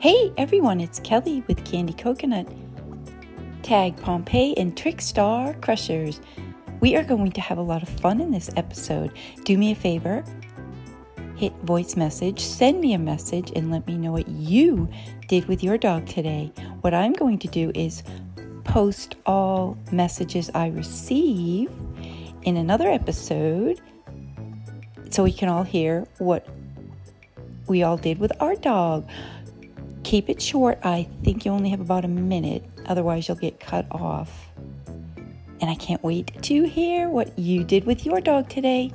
Hey everyone, it's Kelly with Candy Coconut. Tag Pompeii and Trickstar Crushers. We are going to have a lot of fun in this episode. Do me a favor, hit voice message, send me a message, and let me know what you did with your dog today. What I'm going to do is post all messages I receive in another episode so we can all hear what we all did with our dog. Keep it short. I think you only have about a minute, otherwise, you'll get cut off. And I can't wait to hear what you did with your dog today.